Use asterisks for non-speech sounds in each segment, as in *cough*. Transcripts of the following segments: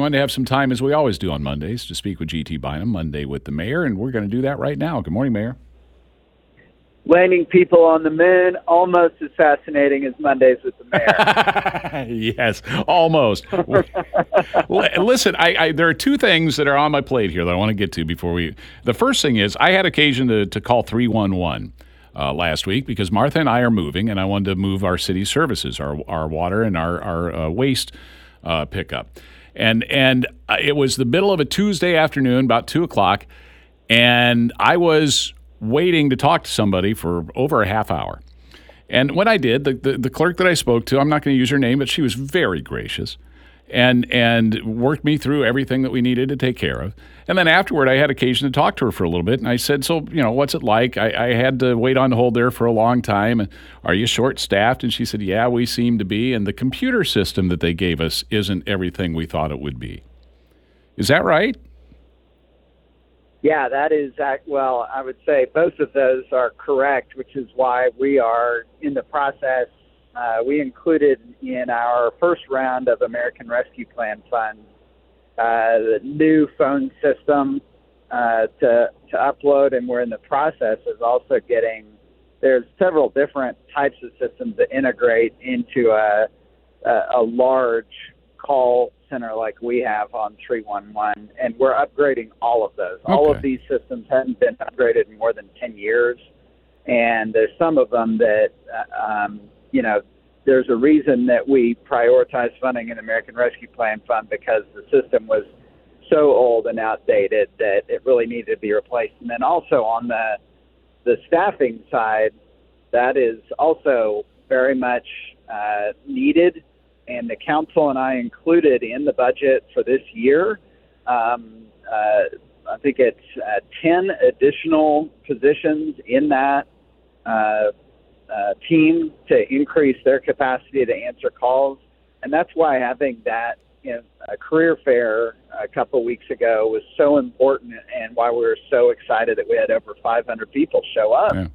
We wanted to have some time, as we always do on Mondays, to speak with GT Bynum, Monday with the mayor, and we're going to do that right now. Good morning, Mayor. Landing people on the moon, almost as fascinating as Mondays with the mayor. *laughs* yes, almost. *laughs* Listen, I, I, there are two things that are on my plate here that I want to get to before we. The first thing is I had occasion to, to call 311 uh, last week because Martha and I are moving, and I wanted to move our city services, our, our water and our, our uh, waste uh, pickup and and uh, it was the middle of a Tuesday afternoon, about two o'clock, and I was waiting to talk to somebody for over a half hour. And when I did, the, the, the clerk that I spoke to, I'm not going to use her name, but she was very gracious and and worked me through everything that we needed to take care of. And then afterward, I had occasion to talk to her for a little bit, and I said, "So, you know, what's it like?" I, I had to wait on hold there for a long time. Are you short staffed? And she said, "Yeah, we seem to be." And the computer system that they gave us isn't everything we thought it would be. Is that right? Yeah, that is well. I would say both of those are correct, which is why we are in the process uh, we included in our first round of American Rescue Plan funds uh, the new phone system uh, to to upload, and we're in the process of also getting. There's several different types of systems that integrate into a a, a large call center like we have on 311, and we're upgrading all of those. Okay. All of these systems haven't been upgraded in more than 10 years, and there's some of them that uh, um, you know, there's a reason that we prioritize funding in the American Rescue Plan Fund because the system was so old and outdated that it really needed to be replaced. And then also on the the staffing side, that is also very much uh, needed. And the council and I included in the budget for this year. Um, uh, I think it's uh, 10 additional positions in that uh, team to increase their capacity to answer calls. And that's why having that you know, a career fair a couple of weeks ago was so important and why we were so excited that we had over 500 people show up yeah.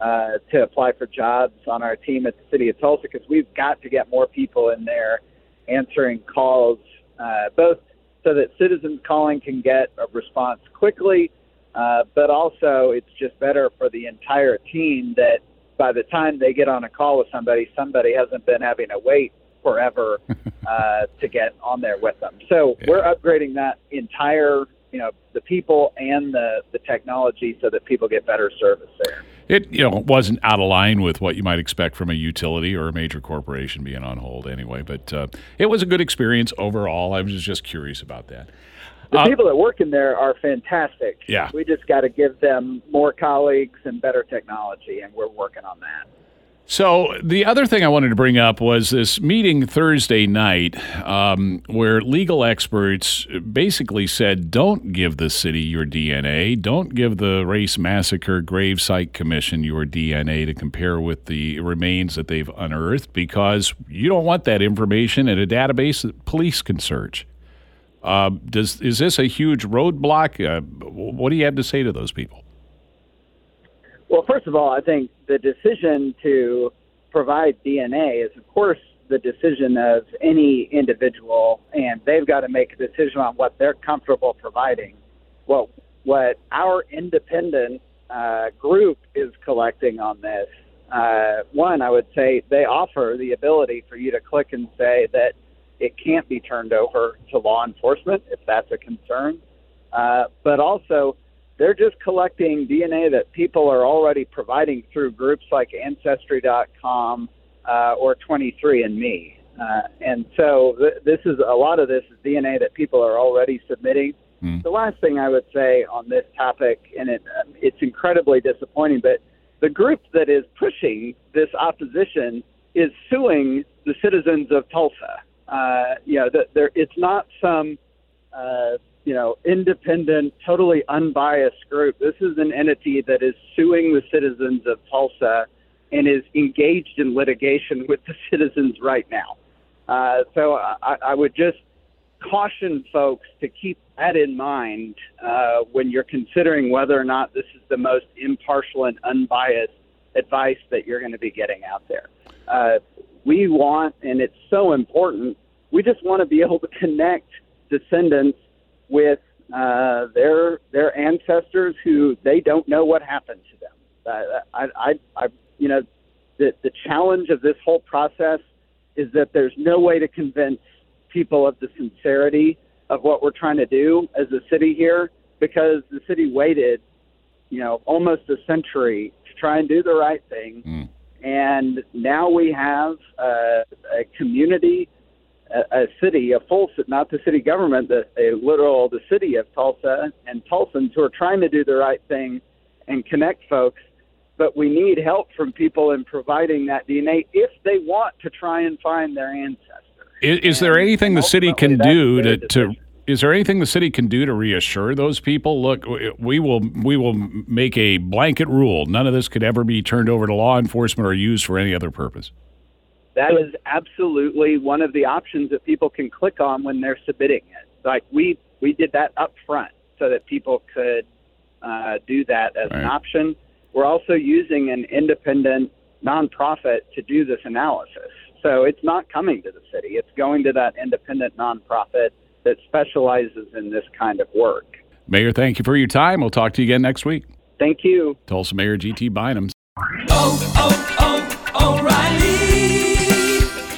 uh, to apply for jobs on our team at the city of Tulsa because we've got to get more people in there answering calls, uh, both so that citizens calling can get a response quickly, uh, but also it's just better for the entire team that by the time they get on a call with somebody, somebody hasn't been having to wait forever *laughs* uh, to get on there with them. So yeah. we're upgrading that entire, you know, the people and the the technology so that people get better service there. It you know wasn't out of line with what you might expect from a utility or a major corporation being on hold anyway, but uh, it was a good experience overall. I was just curious about that. The uh, people that work in there are fantastic. Yeah. We just got to give them more colleagues and better technology, and we're working on that. So the other thing I wanted to bring up was this meeting Thursday night, um, where legal experts basically said, "Don't give the city your DNA. Don't give the Race Massacre Gravesite Commission your DNA to compare with the remains that they've unearthed, because you don't want that information in a database that police can search." Uh, does is this a huge roadblock? Uh, what do you have to say to those people? Well, first of all, I think the decision to provide DNA is, of course, the decision of any individual, and they've got to make a decision on what they're comfortable providing. What what our independent uh, group is collecting on this. Uh, one, I would say they offer the ability for you to click and say that it can't be turned over to law enforcement if that's a concern. Uh, but also, they're just collecting DNA that people are already providing through groups like Ancestry.com uh, or 23andMe. Uh, and so th- this is a lot of this is DNA that people are already submitting. Mm. The last thing I would say on this topic, and it, uh, it's incredibly disappointing, but the group that is pushing this opposition is suing the citizens of Tulsa. Uh, you know, there it's not some uh, you know independent, totally unbiased group. This is an entity that is suing the citizens of Tulsa and is engaged in litigation with the *laughs* citizens right now. Uh, so I, I would just caution folks to keep that in mind uh, when you're considering whether or not this is the most impartial and unbiased advice that you're going to be getting out there. Uh, we want, and it's so important, we just want to be able to connect descendants with uh, their their ancestors who they don't know what happened to them. I, I, I, you know, the the challenge of this whole process is that there's no way to convince people of the sincerity of what we're trying to do as a city here because the city waited, you know, almost a century to try and do the right thing. Mm. And now we have uh, a community, a, a city, a full, not the city government, the, a literal, the city of Tulsa and Tulsans who are trying to do the right thing and connect folks. But we need help from people in providing that DNA if they want to try and find their ancestors. Is, is there anything the city can do to, to is there anything the city can do to reassure those people? Look, we will we will make a blanket rule. None of this could ever be turned over to law enforcement or used for any other purpose. That is absolutely one of the options that people can click on when they're submitting it. Like we we did that up front so that people could uh, do that as right. an option. We're also using an independent nonprofit to do this analysis. So it's not coming to the city. It's going to that independent nonprofit that specializes in this kind of work. Mayor, thank you for your time. We'll talk to you again next week. Thank you. Tulsa Mayor G.T. Bynum. Oh, oh,